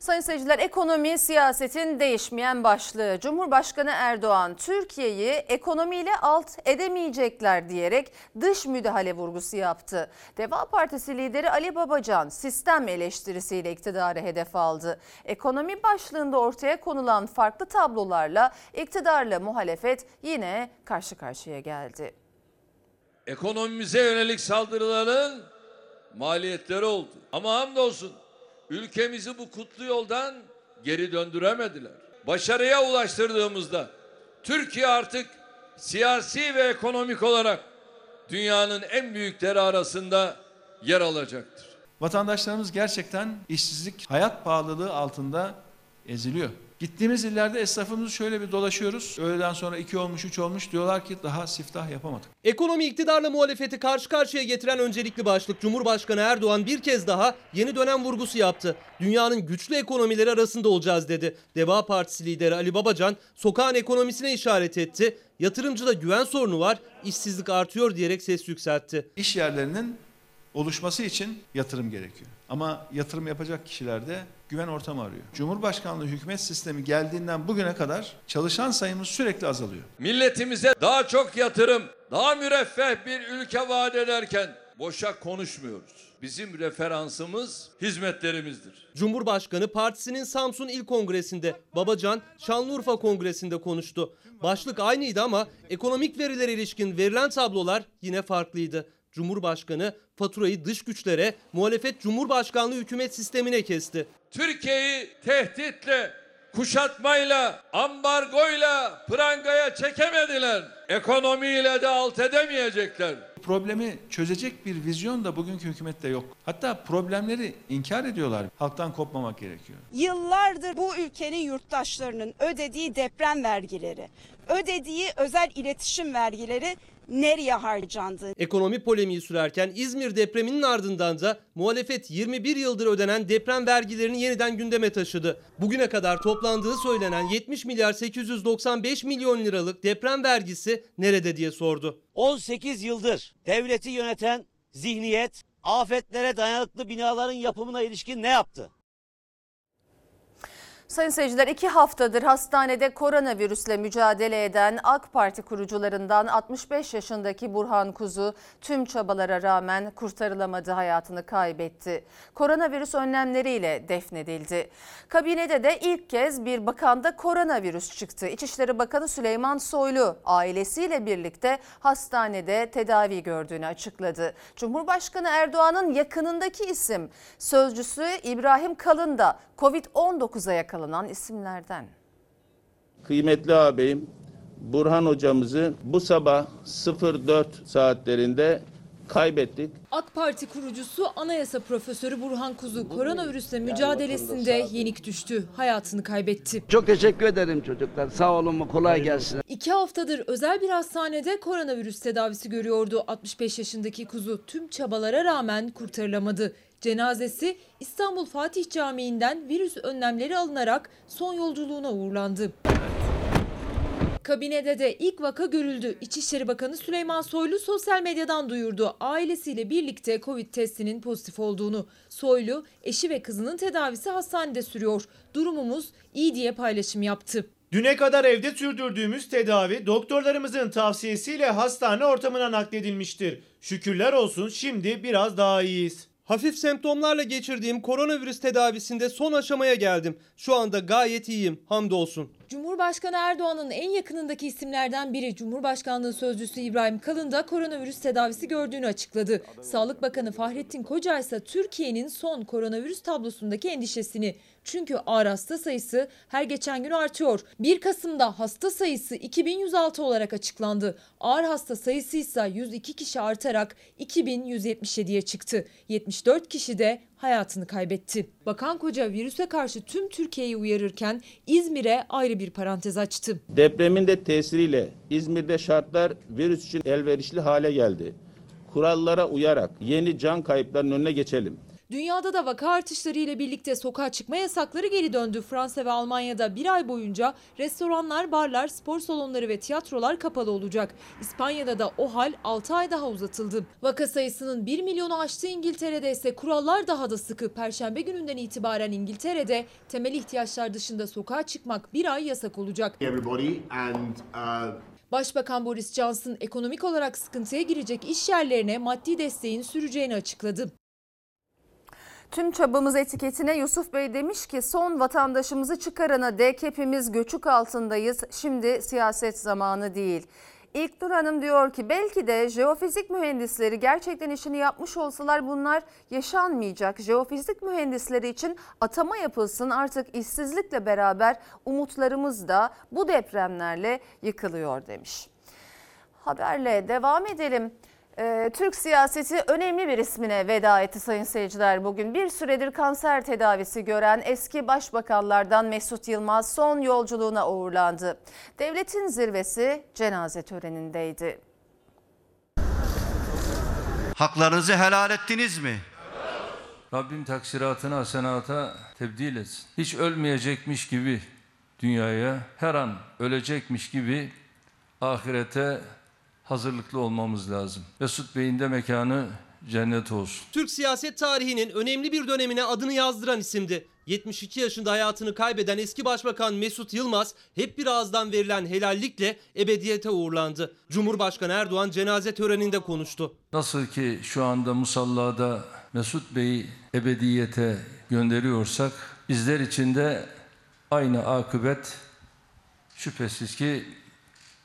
Sayın seyirciler ekonomi siyasetin değişmeyen başlığı. Cumhurbaşkanı Erdoğan Türkiye'yi ekonomiyle alt edemeyecekler diyerek dış müdahale vurgusu yaptı. Deva Partisi lideri Ali Babacan sistem eleştirisiyle iktidarı hedef aldı. Ekonomi başlığında ortaya konulan farklı tablolarla iktidarla muhalefet yine karşı karşıya geldi. Ekonomimize yönelik saldırıların maliyetleri oldu. Ama hamdolsun ülkemizi bu kutlu yoldan geri döndüremediler. Başarıya ulaştırdığımızda Türkiye artık siyasi ve ekonomik olarak dünyanın en büyükleri arasında yer alacaktır. Vatandaşlarımız gerçekten işsizlik, hayat pahalılığı altında eziliyor. Gittiğimiz illerde esnafımızı şöyle bir dolaşıyoruz. Öğleden sonra iki olmuş, üç olmuş diyorlar ki daha siftah yapamadık. Ekonomi iktidarla muhalefeti karşı karşıya getiren öncelikli başlık Cumhurbaşkanı Erdoğan bir kez daha yeni dönem vurgusu yaptı. Dünyanın güçlü ekonomileri arasında olacağız dedi. Deva Partisi lideri Ali Babacan sokağın ekonomisine işaret etti. Yatırımcıda güven sorunu var, işsizlik artıyor diyerek ses yükseltti. İş yerlerinin oluşması için yatırım gerekiyor. Ama yatırım yapacak kişiler de güven ortamı arıyor. Cumhurbaşkanlığı hükümet sistemi geldiğinden bugüne kadar çalışan sayımız sürekli azalıyor. Milletimize daha çok yatırım, daha müreffeh bir ülke vaat ederken boşa konuşmuyoruz. Bizim referansımız hizmetlerimizdir. Cumhurbaşkanı partisinin Samsun İl Kongresi'nde, Babacan Şanlıurfa Kongresi'nde konuştu. Başlık aynıydı ama ekonomik verilere ilişkin verilen tablolar yine farklıydı. Cumhurbaşkanı faturayı dış güçlere, muhalefet Cumhurbaşkanlığı hükümet sistemine kesti. Türkiye'yi tehditle, kuşatmayla, ambargoyla prangaya çekemediler. Ekonomiyle de alt edemeyecekler. Problemi çözecek bir vizyon da bugünkü hükümette yok. Hatta problemleri inkar ediyorlar. Halktan kopmamak gerekiyor. Yıllardır bu ülkenin yurttaşlarının ödediği deprem vergileri, ödediği özel iletişim vergileri nereye harcandı? Ekonomi polemiği sürerken İzmir depreminin ardından da muhalefet 21 yıldır ödenen deprem vergilerini yeniden gündeme taşıdı. Bugüne kadar toplandığı söylenen 70 milyar 895 milyon liralık deprem vergisi nerede diye sordu. 18 yıldır devleti yöneten zihniyet afetlere dayanıklı binaların yapımına ilişkin ne yaptı? Sayın seyirciler iki haftadır hastanede koronavirüsle mücadele eden AK Parti kurucularından 65 yaşındaki Burhan Kuzu tüm çabalara rağmen kurtarılamadı hayatını kaybetti. Koronavirüs önlemleriyle defnedildi. Kabinede de ilk kez bir bakanda koronavirüs çıktı. İçişleri Bakanı Süleyman Soylu ailesiyle birlikte hastanede tedavi gördüğünü açıkladı. Cumhurbaşkanı Erdoğan'ın yakınındaki isim sözcüsü İbrahim Kalın da Covid-19'a yakalanan isimlerden. Kıymetli ağabeyim Burhan hocamızı bu sabah 04 saatlerinde kaybettik. AK Parti kurucusu Anayasa Profesörü Burhan Kuzu koronavirüsle mücadelesinde yenik düştü. Hayatını kaybetti. Çok teşekkür ederim çocuklar. Sağ olun kolay gelsin. İki haftadır özel bir hastanede koronavirüs tedavisi görüyordu. 65 yaşındaki Kuzu tüm çabalara rağmen kurtarılamadı. Cenazesi İstanbul Fatih Camii'nden virüs önlemleri alınarak son yolculuğuna uğurlandı. Kabinede de ilk vaka görüldü. İçişleri Bakanı Süleyman Soylu sosyal medyadan duyurdu. Ailesiyle birlikte Covid testinin pozitif olduğunu. Soylu, eşi ve kızının tedavisi hastanede sürüyor. Durumumuz iyi diye paylaşım yaptı. Düne kadar evde sürdürdüğümüz tedavi doktorlarımızın tavsiyesiyle hastane ortamına nakledilmiştir. Şükürler olsun şimdi biraz daha iyiyiz. Hafif semptomlarla geçirdiğim koronavirüs tedavisinde son aşamaya geldim. Şu anda gayet iyiyim hamdolsun. Cumhurbaşkanı Erdoğan'ın en yakınındaki isimlerden biri Cumhurbaşkanlığı Sözcüsü İbrahim Kalın da koronavirüs tedavisi gördüğünü açıkladı. Sağlık Bakanı Fahrettin Koca ise Türkiye'nin son koronavirüs tablosundaki endişesini. Çünkü ağır hasta sayısı her geçen gün artıyor. 1 Kasım'da hasta sayısı 2106 olarak açıklandı. Ağır hasta sayısı ise 102 kişi artarak 2177'ye çıktı. 74 kişi de hayatını kaybetti. Bakan Koca virüse karşı tüm Türkiye'yi uyarırken İzmir'e ayrı bir parantez açtı. Depremin de tesiriyle İzmir'de şartlar virüs için elverişli hale geldi. Kurallara uyarak yeni can kayıplarının önüne geçelim. Dünyada da vaka artışları ile birlikte sokağa çıkma yasakları geri döndü. Fransa ve Almanya'da bir ay boyunca restoranlar, barlar, spor salonları ve tiyatrolar kapalı olacak. İspanya'da da o hal 6 ay daha uzatıldı. Vaka sayısının 1 milyonu aştığı İngiltere'de ise kurallar daha da sıkı. Perşembe gününden itibaren İngiltere'de temel ihtiyaçlar dışında sokağa çıkmak bir ay yasak olacak. uh, Başbakan Boris Johnson ekonomik olarak sıkıntıya girecek iş yerlerine maddi desteğin süreceğini açıkladı. Tüm çabamız etiketine Yusuf Bey demiş ki son vatandaşımızı çıkarana dek hepimiz göçük altındayız. Şimdi siyaset zamanı değil. İlknur Hanım diyor ki belki de jeofizik mühendisleri gerçekten işini yapmış olsalar bunlar yaşanmayacak. Jeofizik mühendisleri için atama yapılsın artık işsizlikle beraber umutlarımız da bu depremlerle yıkılıyor demiş. Haberle devam edelim. Ee, Türk siyaseti önemli bir ismine veda etti sayın seyirciler bugün. Bir süredir kanser tedavisi gören eski başbakanlardan Mesut Yılmaz son yolculuğuna uğurlandı. Devletin zirvesi cenaze törenindeydi. Haklarınızı helal ettiniz mi? Rabbim taksiratını hasenata tebdil etsin. Hiç ölmeyecekmiş gibi dünyaya, her an ölecekmiş gibi ahirete hazırlıklı olmamız lazım. Mesut Bey'in de mekanı cennet olsun. Türk siyaset tarihinin önemli bir dönemine adını yazdıran isimdi. 72 yaşında hayatını kaybeden eski başbakan Mesut Yılmaz hep bir ağızdan verilen helallikle ebediyete uğurlandı. Cumhurbaşkanı Erdoğan cenaze töreninde konuştu. Nasıl ki şu anda musallada Mesut Bey'i ebediyete gönderiyorsak bizler için de aynı akıbet şüphesiz ki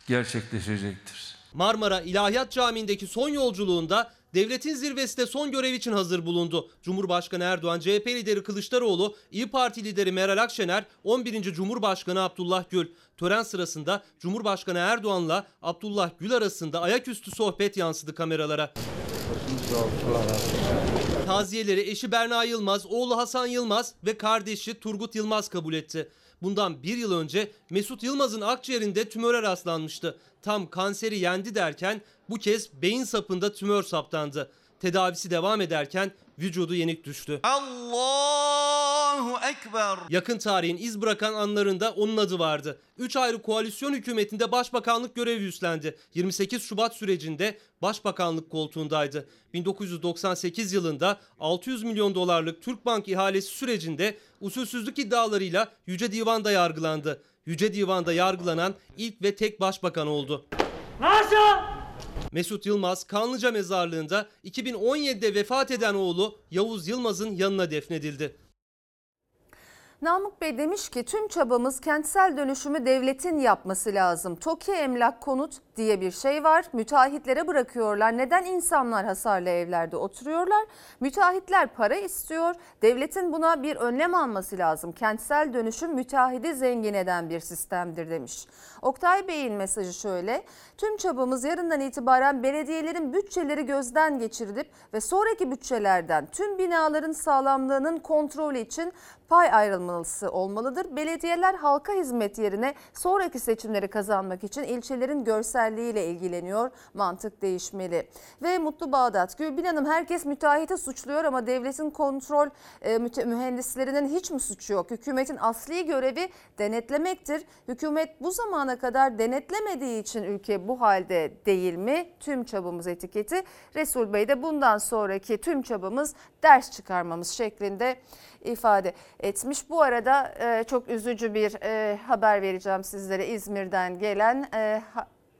gerçekleşecektir. Marmara İlahiyat Camii'ndeki son yolculuğunda devletin zirvesinde son görev için hazır bulundu. Cumhurbaşkanı Erdoğan, CHP lideri Kılıçdaroğlu, İyi Parti lideri Meral Akşener, 11. Cumhurbaşkanı Abdullah Gül. Tören sırasında Cumhurbaşkanı Erdoğan'la Abdullah Gül arasında ayaküstü sohbet yansıdı kameralara. Taziyeleri eşi Berna Yılmaz, oğlu Hasan Yılmaz ve kardeşi Turgut Yılmaz kabul etti. Bundan bir yıl önce Mesut Yılmaz'ın akciğerinde tümöre rastlanmıştı. Tam kanseri yendi derken bu kez beyin sapında tümör saptandı. Tedavisi devam ederken vücudu yenik düştü. Allahu Ekber. Yakın tarihin iz bırakan anlarında onun adı vardı. 3 ayrı koalisyon hükümetinde başbakanlık görevi üstlendi. 28 Şubat sürecinde başbakanlık koltuğundaydı. 1998 yılında 600 milyon dolarlık Türkbank ihalesi sürecinde usulsüzlük iddialarıyla Yüce Divan'da yargılandı. Yüce Divan'da yargılanan ilk ve tek başbakan oldu. Mesut Yılmaz Kanlıca mezarlığında 2017'de vefat eden oğlu Yavuz Yılmaz'ın yanına defnedildi. Namık Bey demiş ki tüm çabamız kentsel dönüşümü devletin yapması lazım. TOKİ emlak konut diye bir şey var. Müteahhitlere bırakıyorlar. Neden insanlar hasarlı evlerde oturuyorlar? Müteahhitler para istiyor. Devletin buna bir önlem alması lazım. Kentsel dönüşüm müteahhidi zengin eden bir sistemdir demiş. Oktay Bey'in mesajı şöyle. Tüm çabamız yarından itibaren belediyelerin bütçeleri gözden geçirilip ve sonraki bütçelerden tüm binaların sağlamlığının kontrolü için pay ayrılması olmalıdır. Belediyeler halka hizmet yerine sonraki seçimleri kazanmak için ilçelerin görsel güzelliğiyle ilgileniyor. Mantık değişmeli. Ve Mutlu Bağdat. Gülbin Hanım herkes müteahhiti suçluyor ama devletin kontrol e, mühendislerinin hiç mi suçu yok? Hükümetin asli görevi denetlemektir. Hükümet bu zamana kadar denetlemediği için ülke bu halde değil mi? Tüm çabamız etiketi. Resul Bey de bundan sonraki tüm çabamız ders çıkarmamız şeklinde ifade etmiş. Bu arada e, çok üzücü bir e, haber vereceğim sizlere İzmir'den gelen e,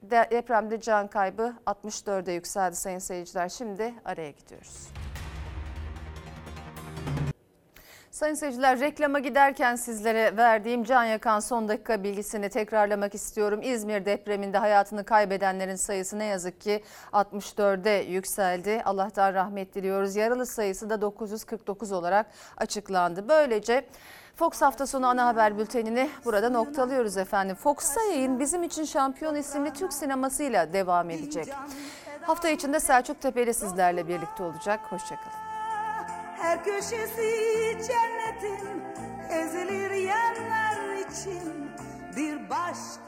depremde can kaybı 64'e yükseldi sayın seyirciler. Şimdi araya gidiyoruz. Sayın seyirciler reklama giderken sizlere verdiğim can yakan son dakika bilgisini tekrarlamak istiyorum. İzmir depreminde hayatını kaybedenlerin sayısı ne yazık ki 64'e yükseldi. Allah'tan rahmet diliyoruz. Yaralı sayısı da 949 olarak açıklandı. Böylece Fox hafta sonu ana haber bültenini burada noktalıyoruz efendim. Fox'ta yayın bizim için şampiyon isimli Türk sinemasıyla devam edecek. Hafta içinde Selçuk Tepe'yle sizlerle birlikte olacak. Hoşçakalın. Her köşesi cennetin ezilir yerler için bir başkadır